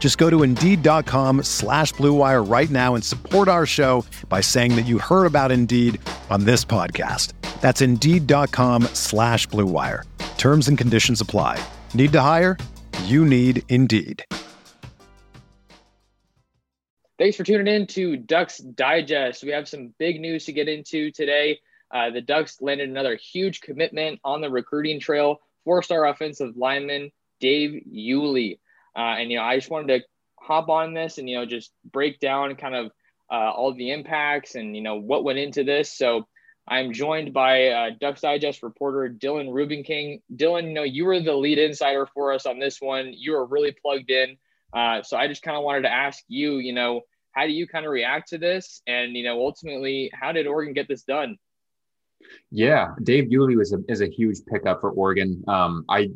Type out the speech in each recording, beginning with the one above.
Just go to Indeed.com slash BlueWire right now and support our show by saying that you heard about Indeed on this podcast. That's Indeed.com slash BlueWire. Terms and conditions apply. Need to hire? You need Indeed. Thanks for tuning in to Ducks Digest. We have some big news to get into today. Uh, the Ducks landed another huge commitment on the recruiting trail. Four-star offensive lineman Dave Iuli. Uh, and, you know, I just wanted to hop on this and, you know, just break down kind of uh, all the impacts and, you know, what went into this. So I'm joined by uh, Ducks Digest reporter Dylan Rubenking. Dylan, you know, you were the lead insider for us on this one. You were really plugged in. Uh, so I just kind of wanted to ask you, you know, how do you kind of react to this? And, you know, ultimately, how did Oregon get this done? Yeah, Dave Iuli was a, is a huge pickup for Oregon. Um, I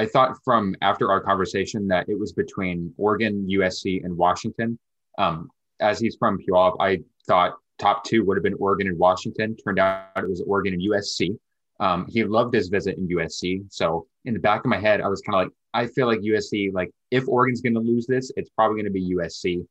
I thought from after our conversation that it was between Oregon, USC, and Washington. Um, as he's from Puyallup, I thought top two would have been Oregon and Washington. Turned out it was Oregon and USC. Um, he loved his visit in USC. So in the back of my head, I was kind of like, I feel like USC, like if Oregon's going to lose this, it's probably going to be USC.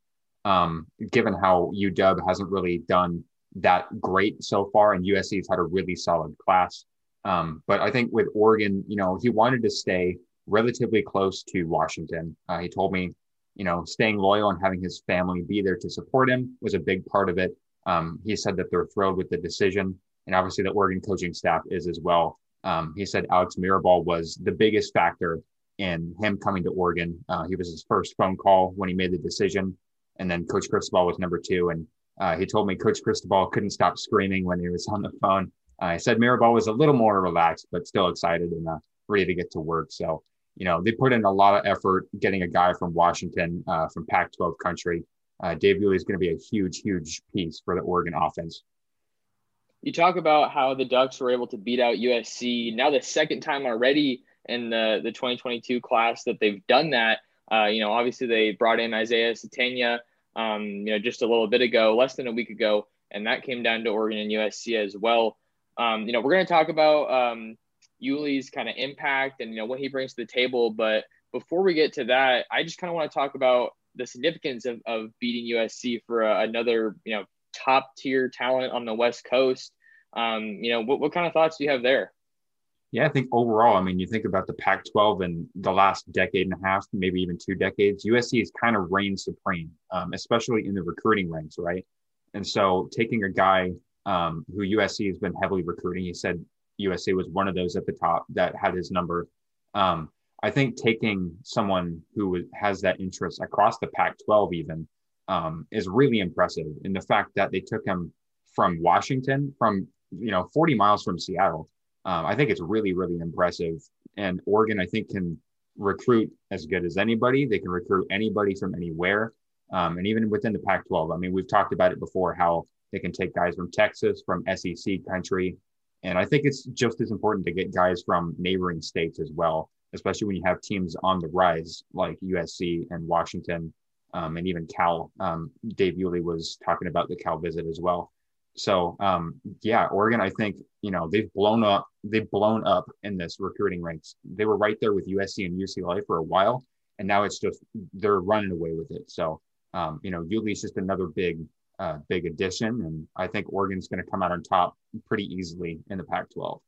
Um, given how UW hasn't really done that great so far, and USC's had a really solid class. Um, but I think with Oregon, you know, he wanted to stay relatively close to Washington. Uh, he told me, you know, staying loyal and having his family be there to support him was a big part of it. Um, he said that they're thrilled with the decision, and obviously the Oregon coaching staff is as well. Um, he said Alex Mirabal was the biggest factor in him coming to Oregon. Uh, he was his first phone call when he made the decision, and then Coach Cristobal was number two. And uh, he told me Coach Cristobal couldn't stop screaming when he was on the phone. I said Mirabal was a little more relaxed, but still excited and uh, ready to get to work. So, you know, they put in a lot of effort getting a guy from Washington, uh, from Pac 12 country. Uh, Dave Iuli is going to be a huge, huge piece for the Oregon offense. You talk about how the Ducks were able to beat out USC. Now, the second time already in the, the 2022 class that they've done that. Uh, you know, obviously they brought in Isaiah Sategna, um, you know, just a little bit ago, less than a week ago, and that came down to Oregon and USC as well. Um, you know, we're going to talk about um, Iuli's kind of impact and you know what he brings to the table. But before we get to that, I just kind of want to talk about the significance of, of beating USC for a, another you know top tier talent on the West Coast. Um, you know, what, what kind of thoughts do you have there? Yeah, I think overall, I mean, you think about the Pac 12 and the last decade and a half, maybe even two decades, USC has kind of reigned supreme, um, especially in the recruiting ranks, right? And so taking a guy um, who USC has been heavily recruiting. He said USC was one of those at the top that had his number. Um, I think taking someone who has that interest across the Pac 12 even um, is really impressive. In the fact that they took him from Washington, from, you know, 40 miles from Seattle. Um, I think it's really, really impressive. And Oregon, I think, can recruit as good as anybody. They can recruit anybody from anywhere. Um, and even within the Pac 12. I mean, we've talked about it before how they can take guys from Texas, from SEC country. And I think it's just as important to get guys from neighboring states as well, especially when you have teams on the rise like USC and Washington um, and even Cal. Um, Dave Iuli was talking about the Cal visit as well. So um, yeah, Oregon, I think you know they've blown up. They've blown up in this recruiting ranks. They were right there with USC and UCLA for a while, and now it's just they're running away with it. So um, you know, Iuli's just another big uh, big addition. And I think Oregon's going to come out on top pretty easily in the Pac 12.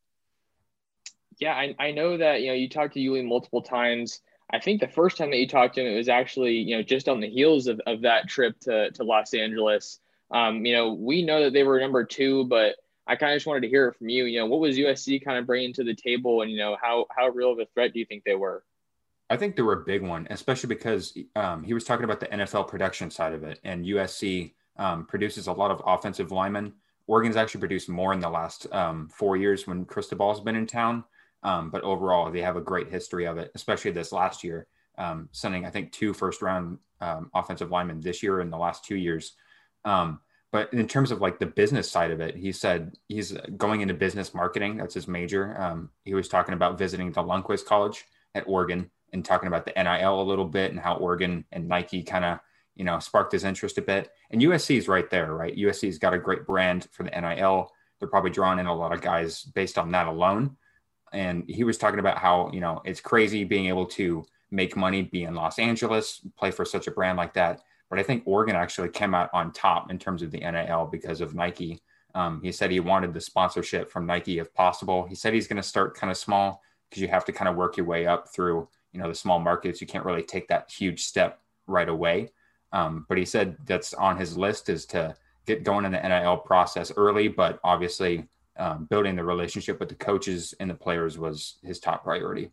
Yeah, I, I know that, you know, you talked to Iuli multiple times. I think the first time that you talked to him, it was actually, you know, just on the heels of, of that trip to, to Los Angeles. Um, you know, we know that they were number two, but I kind of just wanted to hear it from you. You know, what was USC kind of bringing to the table, and you know, how how real of a threat do you think they were? I think they were a big one, especially because um, he was talking about the NFL production side of it, and USC um, produces a lot of offensive linemen. Oregon's actually produced more in the last um, four years when Cristobal's been in town, um, but overall they have a great history of it, especially this last year, um, sending I think two first round um, offensive linemen this year in the last two years. but in terms of like the business side of it, he said he's going into business marketing. That's his major. he was talking about visiting the Lundquist College at Oregon and talking about the NIL a little bit and how Oregon and Nike kind of you know sparked his interest a bit. And USC is right there, right? USC's got a great brand for the NIL. They're probably drawing in a lot of guys based on that alone. And he was talking about how you know it's crazy being able to make money, be in Los Angeles, play for such a brand like that. But I think Oregon actually came out on top in terms of the NIL because of Nike. Um, he said he wanted the sponsorship from Nike if possible. He said he's going to start kind of small because you have to kind of work your way up through you know the small markets you can't really take that huge step right away um, but he said that's on his list is to get going in the nil process early but obviously um, building the relationship with the coaches and the players was his top priority.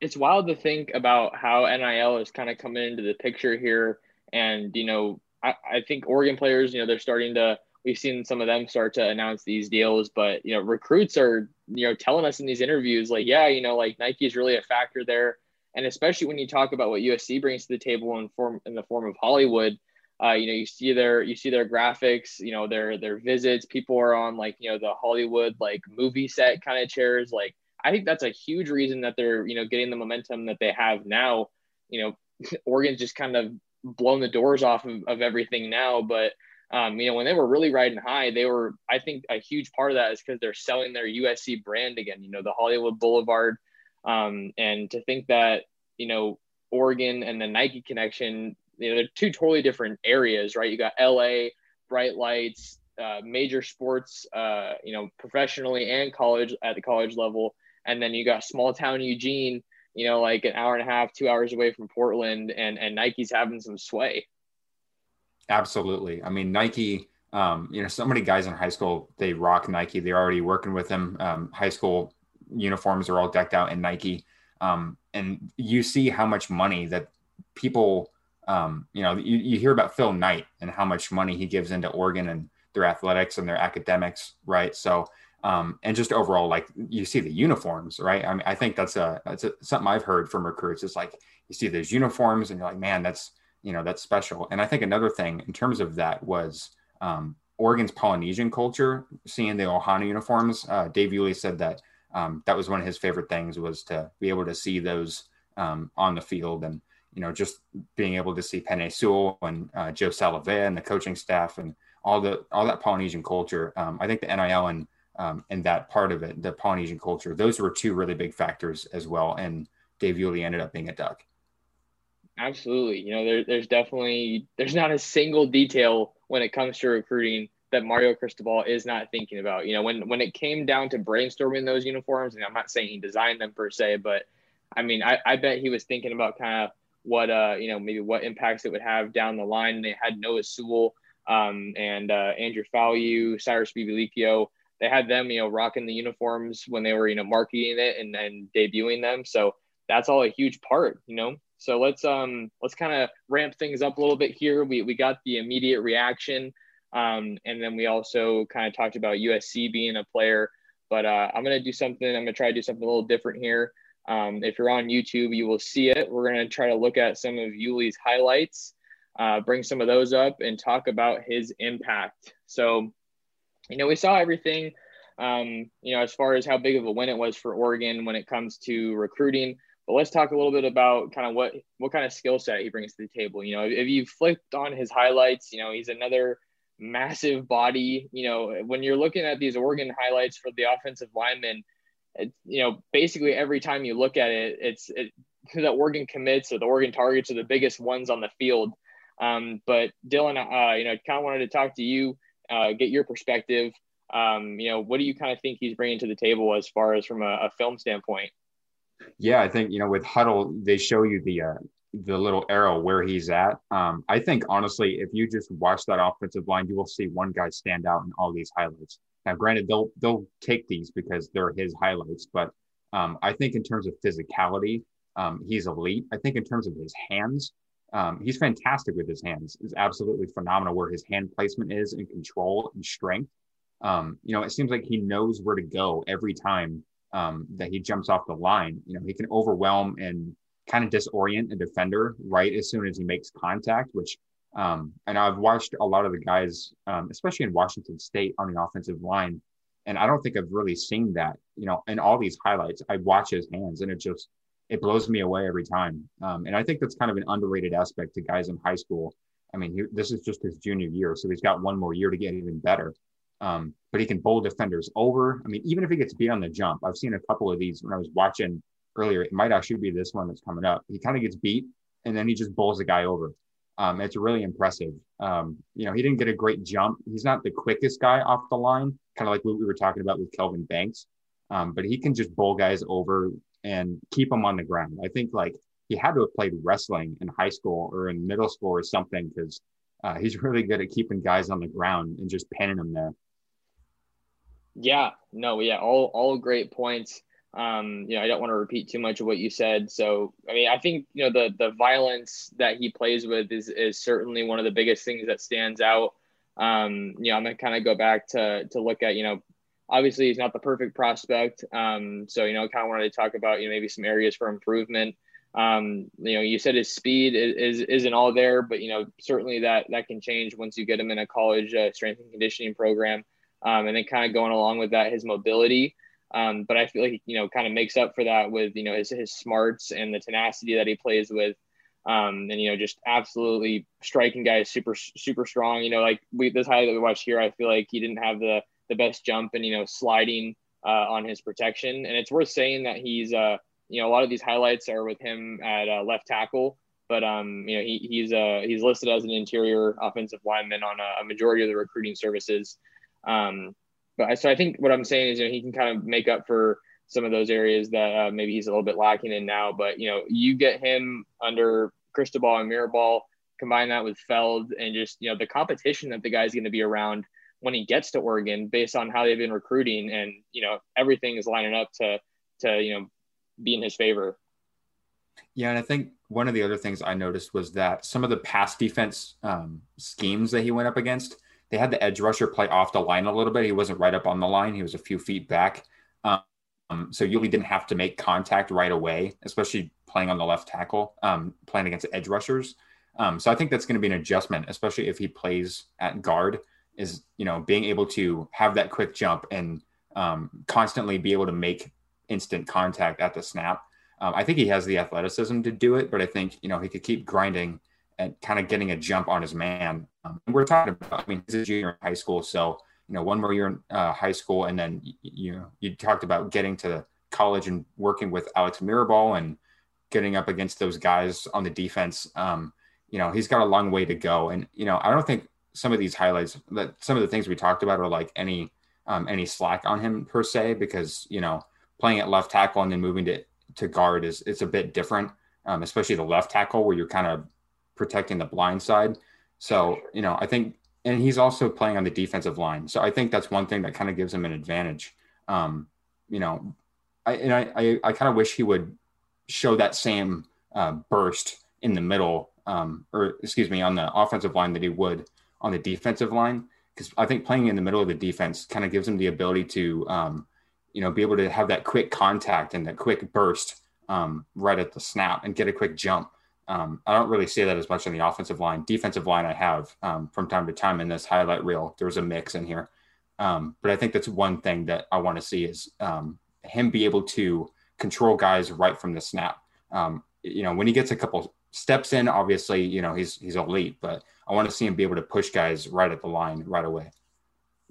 It's wild to think about how nil is kind of coming into the picture here. And you know I, I think oregon players you know they're starting to we've seen some of them start to announce these deals, but you know, recruits are you know telling us in these interviews like, yeah, you know, like Nike is really a factor there, and especially when you talk about what USC brings to the table in form in the form of Hollywood. Uh, you know, you see their you see their graphics, you know, their their visits. People are on like you know the Hollywood like movie set kind of chairs. Like, I think that's a huge reason that they're you know getting the momentum that they have now. You know, Oregon's just kind of blown the doors off of, of everything now, but um, you know, when they were really riding high, they were, I think a huge part of that is because they're selling their USC brand again, you know, the Hollywood Boulevard. Um, and to think that, you know, Oregon and the Nike connection, you know, they're two totally different areas, right? You got LA, bright lights, uh, major sports, uh, you know, professionally and college at the college level. And then you got small town Eugene, you know, like an hour and a half, two hours away from Portland, and, and Nike's having some sway. Absolutely. I mean, Nike, um, you know, so many guys in high school, they rock Nike. They're already working with them. Um, high school uniforms are all decked out in Nike. Um, and you see how much money that people, um, you know, you, you hear about Phil Knight and how much money he gives into Oregon and their athletics and their academics, right? So, um, and just overall, like you see the uniforms, right? I mean, I think that's a that's a, something I've heard from recruits. It's like you see those uniforms, and you're like, man, that's you know that's special and i think another thing in terms of that was um, oregon's polynesian culture seeing the ohana uniforms uh, dave Iuli said that um, that was one of his favorite things was to be able to see those um, on the field and you know just being able to see Penei Sewell and uh, Joe Salavea and the coaching staff and all the all that polynesian culture. Um, i think the nil and um, and that part of it the polynesian culture those were two really big factors as well. And dave Iuli ended up being a duck. Absolutely. You know, there, there's definitely there's not a single detail when it comes to recruiting that Mario Cristobal is not thinking about. You know, when when it came down to brainstorming those uniforms, and I'm not saying he designed them per se, but I mean, I, I bet he was thinking about kind of what uh you know maybe what impacts it would have down the line. They had Noah Sewell um, and uh, Andrew Fowler, Cyrus Habibi-Likio. They had them, you know, rocking the uniforms when they were, you know, marketing it and then debuting them. So that's all a huge part, you know. So let's um let's kind of ramp things up a little bit here. We we got the immediate reaction, um, and then we also kind of talked about USC being a player. But uh, I'm gonna do something. I'm gonna try to do something a little different here. Um, if you're on YouTube, you will see it. We're gonna try to look at some of Iuli's highlights, uh, bring some of those up, and talk about his impact. So, you know, we saw everything. Um, you know, as far as how big of a win it was for Oregon when it comes to recruiting. But let's talk a little bit about kind of what what kind of skill set he brings to the table. You know, if you flipped on his highlights, you know, he's another massive body. You know, when you're looking at these Oregon highlights for the offensive lineman, it, you know, basically every time you look at it, it's it, the Oregon commits or the Oregon targets are the biggest ones on the field. Um, but Dylan, uh, you know, kind of wanted to talk to you, uh, get your perspective. Um, you know, what do you kind of think he's bringing to the table as far as from a, a film standpoint? Yeah, I think you know with Hudl, they show you the uh, the little arrow where he's at. Um, I think honestly, if you just watch that offensive line, you will see one guy stand out in all these highlights. Now, granted, they'll they'll take these because they're his highlights, but um, I think in terms of physicality, um, he's elite. I think in terms of his hands, um, he's fantastic with his hands. Is absolutely phenomenal where his hand placement is and control and strength. Um, you know, it seems like he knows where to go every time um, that he jumps off the line. You know, he can overwhelm and kind of disorient a defender right as soon as he makes contact, which um, and I've watched a lot of the guys, um, especially in Washington State on the offensive line, and I don't think I've really seen that. You know, in all these highlights, I watch his hands, and it just it blows me away every time. Um, and I think that's kind of an underrated aspect to guys in high school. I mean, he, this is just his junior year, so he's got one more year to get even better. Um, but he can bowl defenders over. I mean, even if he gets beat on the jump, I've seen a couple of these when I was watching earlier. It might actually be this one that's coming up. He kind of gets beat and then he just bowls the guy over. Um, it's really impressive. Um, you know, he didn't get a great jump. He's not the quickest guy off the line, kind of like what we were talking about with Kelvin Banks. Um, but he can just bowl guys over and keep them on the ground. I think like he had to have played wrestling in high school or in middle school or something because uh, he's really good at keeping guys on the ground and just pinning them there. Yeah, no, yeah, all all great points. Um, you know, I don't want to repeat too much of what you said. So, I mean, I think you know the the violence that he plays with is is certainly one of the biggest things that stands out. Um, you know, I'm gonna kind of go back to to look at you know, obviously he's not the perfect prospect. Um, so you know, kind of wanted to talk about you know maybe some areas for improvement. Um, you know, you said his speed is, is not all there, but you know certainly that that can change once you get him in a college uh, strength and conditioning program. Um, and then kind of going along with that, his mobility. Um, but I feel like you know kind of makes up for that with you know his his smarts and the tenacity that he plays with, um, and you know just absolutely striking guys super super strong. You know like we this highlight that we watched here, I feel like he didn't have the the best jump and you know sliding uh, on his protection, and it's worth saying that he's uh you know a lot of these highlights are with him at uh, left tackle. But um, you know he, he's uh, he's listed as an interior offensive lineman on a, a majority of the recruiting services. Um, but so I think what I'm saying is, you know, he can kind of make up for some of those areas that uh, maybe he's a little bit lacking in now. But you know, you get him under Cristobal and Mirabal, combine that with Feld, and just you know the competition that the guy's going to be around when he gets to Oregon, based on how they've been recruiting, and you know everything is lining up to to you know be in his favor. Yeah, and I think one of the other things I noticed was that some of the pass defense um, schemes that he went up against they had the edge rusher play off the line a little bit. He wasn't right up on the line. He was a few feet back. Um, so Iuli didn't have to make contact right away, especially playing on the left tackle, um, playing against edge rushers. Um, so I think that's going to be an adjustment, especially if he plays at guard, is, you know, being able to have that quick jump and um, constantly be able to make instant contact at the snap. Um, I think he has the athleticism to do it, but I think, you know, he could keep grinding and kind of getting a jump on his man. Um, we're talking about, I mean, he's a junior in high school, so you know, one more year in uh, high school, and then you know, you talked about getting to college and working with Alex Mirabal and getting up against those guys on the defense. Um, you know, he's got a long way to go, and you know, I don't think some of these highlights that some of the things we talked about are like any um, any slack on him per se, because you know, playing at left tackle and then moving to to guard is it's a bit different, um, especially the left tackle where you're kind of protecting the blind side. So, you know, I think, and he's also playing on the defensive line. So I think that's one thing that kind of gives him an advantage. Um, you know, I, and I, I, I kind of wish he would show that same uh, burst in the middle, um, or excuse me, on the offensive line that he would on the defensive line. Because I think playing in the middle of the defense kind of gives him the ability to, um, you know, be able to have that quick contact and that quick burst um, right at the snap and get a quick jump. Um, I don't really see that as much on the offensive line. Defensive line, I have um, from time to time in this highlight reel. There's a mix in here, um, but I think that's one thing that I want to see is um, him be able to control guys right from the snap. Um, you know, when he gets a couple steps in, obviously, you know he's he's elite, but I want to see him be able to push guys right at the line right away.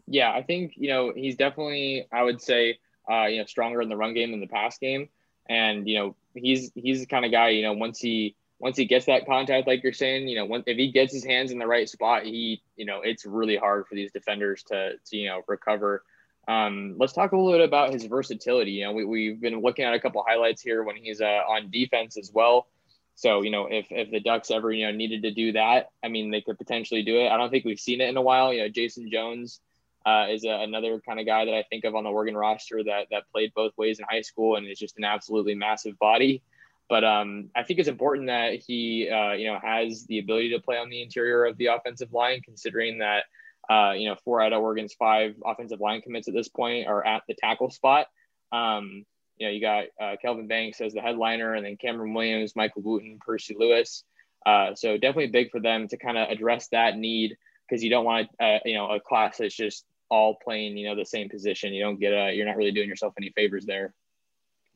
Yeah, I think you know he's definitely, I would say, uh, you know, stronger in the run game than the pass game, and you know he's he's the kind of guy you know once he once he gets that contact, like you're saying, you know, when, if he gets his hands in the right spot, he, you know, it's really hard for these defenders to, to you know, recover. Um, let's talk a little bit about his versatility. You know, we, we've been looking at a couple highlights here when he's uh, on defense as well. So, you know, if, if the Ducks ever, you know, needed to do that, I mean, they could potentially do it. I don't think we've seen it in a while. You know, Jason Jones uh, is a, another kind of guy that I think of on the Oregon roster that, that played both ways in high school and is just an absolutely massive body. But um, I think it's important that he, uh, you know, has the ability to play on the interior of the offensive line, considering that, uh, you know, four out of Oregon's five offensive line commits at this point are at the tackle spot. Um, you know, you got uh, Kelvin Banks as the headliner, and then Cameron Williams, Michael Wooten, Percy Lewis. Uh, so definitely big for them to kind of address that need because you don't want uh, you know a class that's just all playing you know the same position. You don't get a you're not really doing yourself any favors there.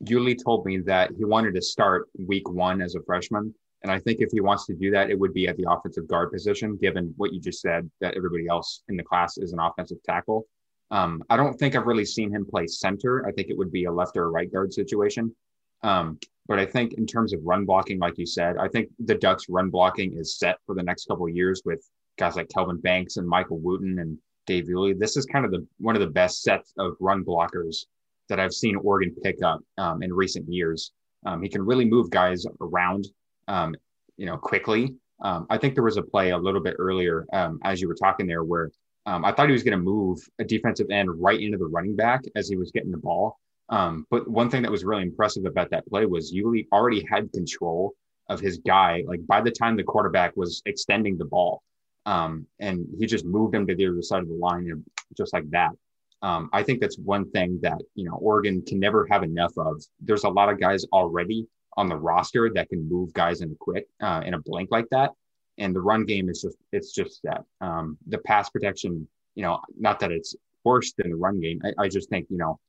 Iuli told me that he wanted to start week one as a freshman. And I think if he wants to do that, it would be at the offensive guard position, given what you just said, that everybody else in the class is an offensive tackle. Um, I don't think I've really seen him play center. I think it would be a left or a right guard situation. Um, but I think in terms of run blocking, like you said, I think the Ducks run blocking is set for the next couple of years with guys like Kelvin Banks and Michael Wooten and Dave Iuli. This is kind of the one of the best sets of run blockers that I've seen Oregon pick up um, in recent years. Um, he can really move guys around, um, you know, quickly. Um, I think there was a play a little bit earlier um, as you were talking there where um, I thought he was going to move a defensive end right into the running back as he was getting the ball. but one thing that was really impressive about that play was Iuli already had control of his guy. Like by the time the quarterback was extending the ball, and he just moved him to the other side of the line, and just like that. Um, I think that's one thing that you know Oregon can never have enough of. There's a lot of guys already on the roster that can move guys in a quick uh, in a blink like that, and the run game is just it's just that um, the pass protection. You know, not that it's worse than the run game. I, I, just think you know,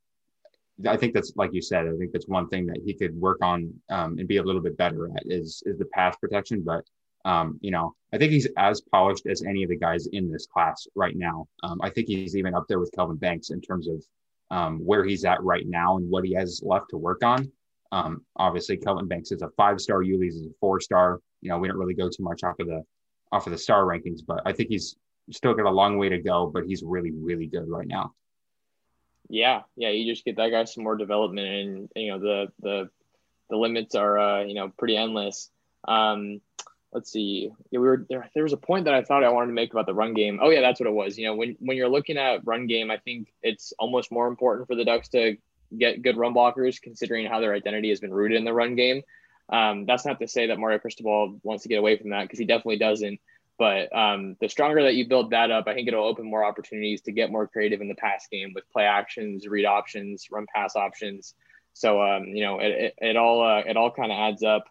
I think that's like you said. I think that's one thing that he could work on um, and be a little bit better at is is the pass protection. But um, you know, I think he's as polished as any of the guys in this class right now. Um, I think he's even up there with Kelvin Banks in terms of um, where he's at right now and what he has left to work on. Um, obviously, Kelvin Banks is a five star. Iuli's is a four star. You know, we don't really go too much off of the off of the star rankings, but I think he's still got a long way to go. But he's really, really good right now. Yeah, yeah, you just get that guy some more development, and you know the the the limits are uh, you know pretty endless. Um, let's see. Yeah, we were there. There was a point that I thought I wanted to make about the run game. Oh yeah, that's what it was. You know, when when you're looking at run game, I think it's almost more important for the Ducks to get good run blockers, considering how their identity has been rooted in the run game. Um, that's not to say that Mario Cristobal wants to get away from that because he definitely doesn't. But um, the stronger that you build that up, I think it'll open more opportunities to get more creative in the pass game with play actions, read options, run pass options. So um, you know, it, it, it all uh, it all kind of adds up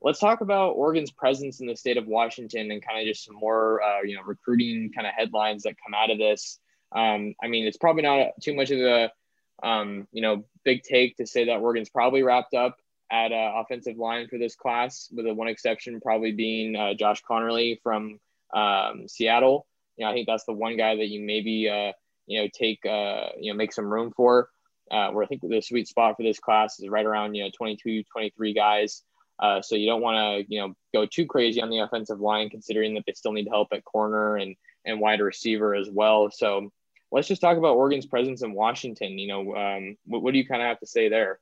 let's talk about Oregon's presence in the state of Washington and kind of just some more, uh, you know, recruiting kind of headlines that come out of this. Um, I mean, it's probably not too much of a, um, you know, big take to say that Oregon's probably wrapped up at uh, offensive line for this class, with the one exception probably being uh, Josh Conerly from um, Seattle. You know, I think that's the one guy that you maybe, uh, you know, take, uh, you know, make some room for. Uh, where I think the sweet spot for this class is right around, you know, 22, 23 guys. Uh, so you don't want to, you know, go too crazy on the offensive line, considering that they still need help at corner and and wide receiver as well. So let's just talk about Oregon's presence in Washington. You know, um, what, what, do you kind of have to say there?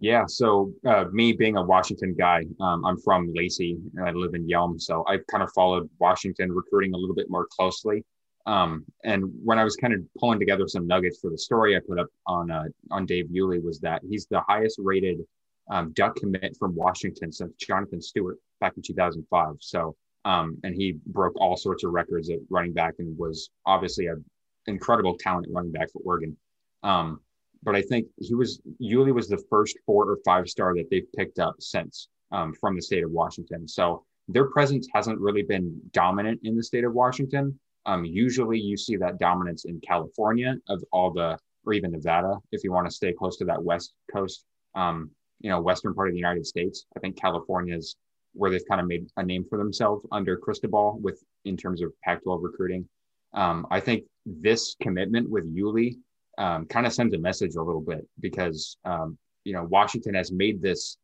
Yeah, so uh, me being a Washington guy, um, I'm from Lacey and I live in Yelm, so I've kind of followed Washington recruiting a little bit more closely. Um, and when I was kind of pulling together some nuggets for the story I put up on uh, on Dave Iuli was that he's the highest rated um, duck commit from Washington since Jonathan Stewart back in 2005. So, um, and he broke all sorts of records at running back and was obviously an incredible talent running back for Oregon. Um, but I think he was Iuli was the first four or five star that they've picked up since um, from the state of Washington. So their presence hasn't really been dominant in the state of Washington. Um, usually, you see that dominance in California of all the, or even Nevada, if you want to stay close to that West Coast um, you know western part of the United States. I think California is where they've kind of made a name for themselves under Cristobal with in terms of Pac-12 recruiting. Um, I think this commitment with Iuli um, kind of sends a message a little bit because um, you know Washington has made this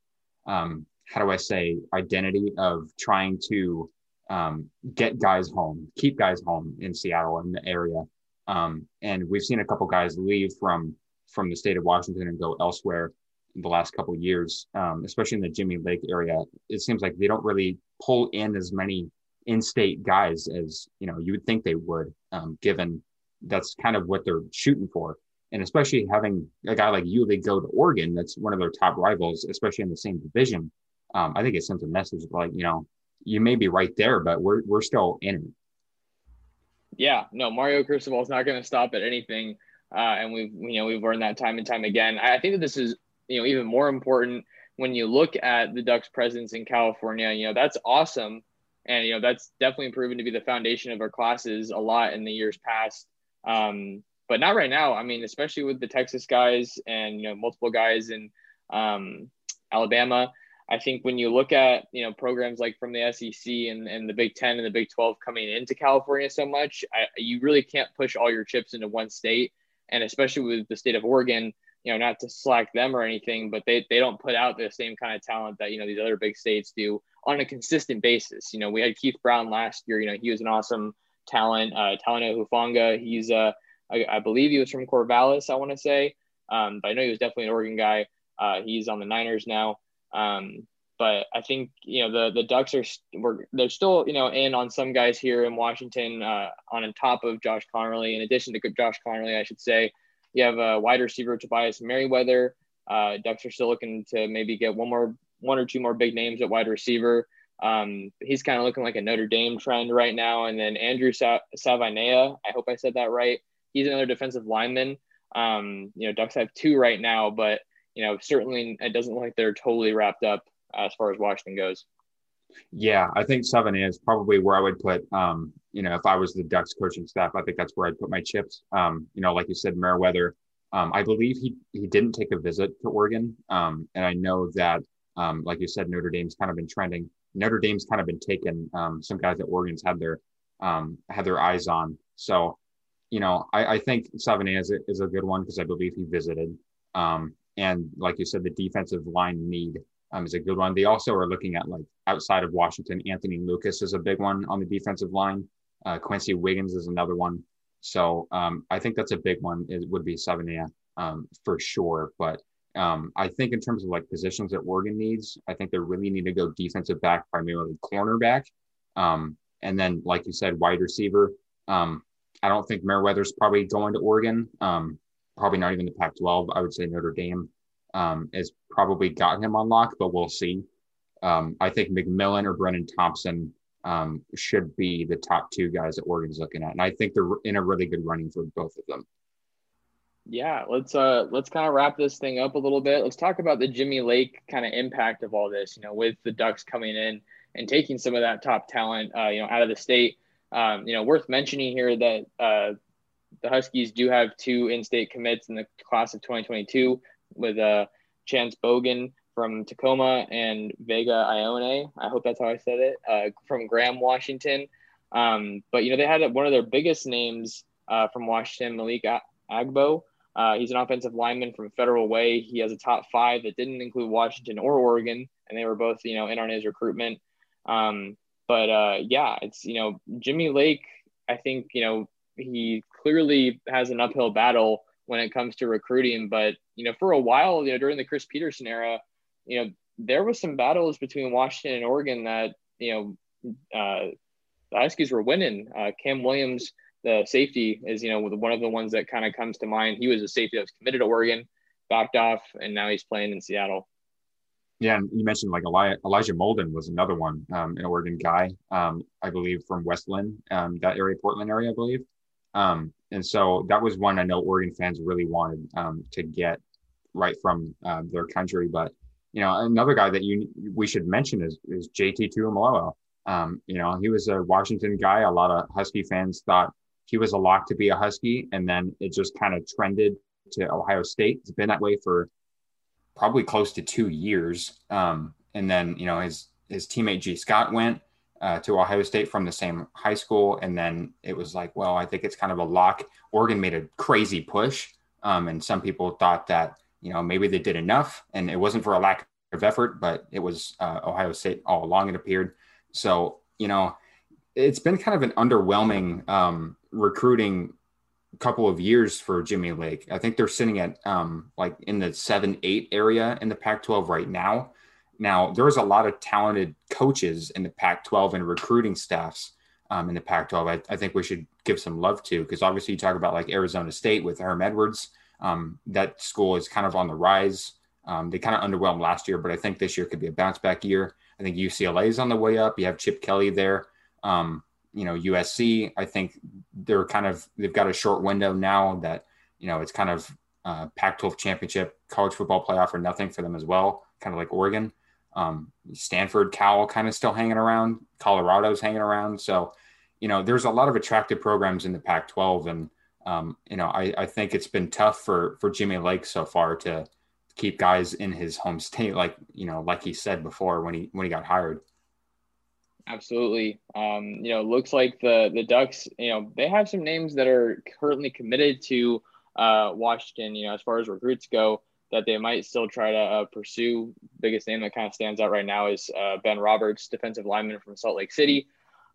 um, how do I say identity of trying to um, get guys home, keep guys home in Seattle in the area. Um, and we've seen a couple guys leave from from the state of Washington and go elsewhere the last couple of years, um, especially in the Jimmy Lake area. It seems like they don't really pull in as many in-state guys as you know you would think they would, um, given that's kind of what they're shooting for. And especially having a guy like Iuli go to Oregon, that's one of their top rivals, especially in the same division. Um, I think it sends a message like, you know, you may be right there, but we're we're still in it. Yeah, no, Mario Cristobal is not going to stop at anything, uh, and we've you know we've learned that time and time again. I think that this is you know even more important when you look at the Ducks' presence in California. You know that's awesome, and you know that's definitely proven to be the foundation of our classes a lot in the years past. Um, but not right now. I mean, especially with the Texas guys and you know multiple guys in um, Alabama. I think when you look at you know programs like from the SEC and, and the Big Ten and the Big Twelve coming into California so much, I, you really can't push all your chips into one state, and especially with the state of Oregon, you know, not to slack them or anything, but they they don't put out the same kind of talent that you know these other big states do on a consistent basis. You know, we had Keith Brown last year. You know, he was an awesome talent. Uh, Talanoa Hufanga, he's uh, I, I, believe he was from Corvallis, I want to say, um, but I know he was definitely an Oregon guy. Uh, he's on the Niners now. Um, but I think you know the the Ducks are we're, they're still you know in on some guys here in Washington uh, on top of Josh Conerly. In addition to Josh Conerly, I should say, you have a wide receiver Tobias Merriweather. Uh, Ducks are still looking to maybe get one more one or two more big names at wide receiver. Um, he's kind of looking like a Notre Dame trend right now. And then Andrew Sa- I hope I said that right. He's another defensive lineman. Um, you know, Ducks have two right now, but you know, certainly it doesn't look like they're totally wrapped up as far as Washington goes. Yeah, I think seven is probably where I would put. Um, you know, if I was the Ducks coaching staff, I think that's where I'd put my chips. Um, you know, like you said, Merriweather. Um, I believe he he didn't take a visit to Oregon, um, and I know that, um, like you said, Notre Dame's kind of been trending. Notre Dame's kind of been taken. um, some guys at Oregon's had their um, had their eyes on. So, you know, I, I think Savane is is a good one because I believe he visited. And like you said, the defensive line need is a good one. They also are looking at like outside of Washington, Anthony Lucas is a big one on the defensive line. Uh, Quincy Wiggins is another one. So um, I think that's a big one. It would be Savania um, for sure. But um, I think in terms of like positions that Oregon needs, I think they really need to go defensive back, primarily cornerback. Um, and then, like you said, wide receiver. Um, I don't think Merriweather's probably going to Oregon. Um, probably not even the Pac 12. I would say Notre Dame um, has probably got him on lock, but we'll see. Um, I think McMillan or Brennan Thompson um, should be the top two guys that Oregon's looking at, and I think they're in a really good running for both of them. Yeah, let's uh let's kind of wrap this thing up a little bit. Let's talk about the Jimmy Lake kind of impact of all this. You know, with the Ducks coming in and taking some of that top talent, uh, you know, out of the state. Um, you know, worth mentioning here that uh, the Huskies do have two in-state commits in the class of 2022 with uh, Chance Bogan from Tacoma and Vega Ioane. I hope that's how I said it. Uh, from Graham, Washington. Um, but you know they had one of their biggest names uh, from Washington, Malik Agbo. Uh, he's an offensive lineman from Federal Way. He has a top five that didn't include Washington or Oregon, and they were both you know in on his recruitment. Um, but uh, yeah, it's you know Jimmy Lake. I think you know he clearly has an uphill battle when it comes to recruiting. But you know, for a while, you know, during the Chris Petersen era, you know, there was some battles between Washington and Oregon that you know uh, the Huskies were winning. Uh, Cam Williams, the safety, is you know one of the ones that kind of comes to mind. He was a safety that was committed to Oregon, backed off, and now he's playing in Seattle. Yeah, and you mentioned like Elijah, Elijah Molden was another one, um, an Oregon guy, um, I believe from West Linn, um, that area, Portland area, I believe. Um, and so that was one I know Oregon fans really wanted um, to get right from uh, their country. But you know, another guy that you we should mention is is JT Tuimoloau. Um, you know, he was a Washington guy. A lot of Husky fans thought he was a lock to be a Husky, and then it just kind of trended to Ohio State. It's been that way for probably close to two years. Um, and then you know his his teammate Gee Scott went uh, to Ohio State from the same high school. And then it was like, well, I think it's kind of a lock. Oregon made a crazy push. Um, and some people thought that, you know, maybe they did enough and it wasn't for a lack of effort, but it was uh, Ohio State all along, it appeared. So, you know, it's been kind of an underwhelming um, recruiting couple of years for Jimmy Lake. I think they're sitting at um, like in the seven, eight area in the Pac 12 right now. Now, there's a lot of talented coaches in the Pac 12 and recruiting staffs um, in the Pac 12. I, I, think we should give some love to because obviously you talk about like Arizona State with Herm Edwards. Um, that school is kind of on the rise. Um, they kind of underwhelmed last year, but I think this year could be a bounce back year. I think UCLA is on the way up. You have Chip Kelly there. Um, you know, USC, I think they're kind of, they've got a short window now that, you know, it's kind of uh, Pac 12 championship, college football playoff or nothing for them as well, kind of like Oregon. Um, Stanford, Cal kind of still hanging around. Colorado's hanging around. So, you know, there's a lot of attractive programs in the Pac 12. And, um, you know, I, I think it's been tough for, for Jimmy Lake so far to keep guys in his home state, like, you know, like he said before when he, when he got hired. Absolutely. Um, you know, looks like the, the Ducks, you know, they have some names that are currently committed to uh, Washington, you know, as far as recruits go that they might still try to uh, pursue. Biggest name that kind of stands out right now is uh, Ben Roberts, defensive lineman from Salt Lake City.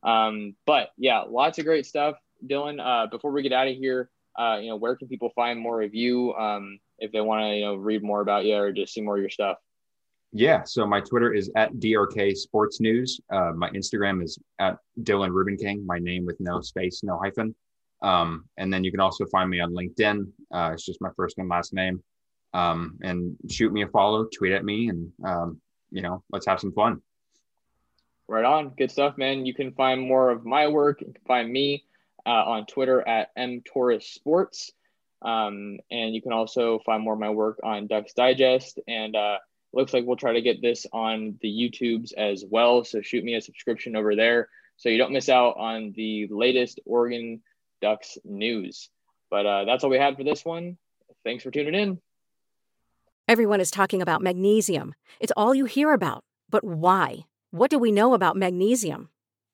Um, but yeah, lots of great stuff, Dylan. Uh, before we get out of here, uh, you know, where can people find more of you um, if they want to, you know, read more about you or just see more of your stuff? Yeah, so my Twitter is at DRK Sports News. Uh, my Instagram is at Dylan Ruben King, my name with no space, no hyphen. Um, and then you can also find me on LinkedIn. Uh, it's just my first and last name um, and shoot me a follow, tweet at me, and um, you know, let's have some fun. Right on, good stuff, man. You can find more of my work. You can find me uh, on Twitter at mtorresports, um, and you can also find more of my work on Ducks Digest. And uh, looks like we'll try to get this on the YouTubes as well. So shoot me a subscription over there so you don't miss out on the latest Oregon Ducks news. But uh, that's all we had for this one. Thanks for tuning in. Everyone is talking about magnesium. It's all you hear about. But why? What do we know about magnesium?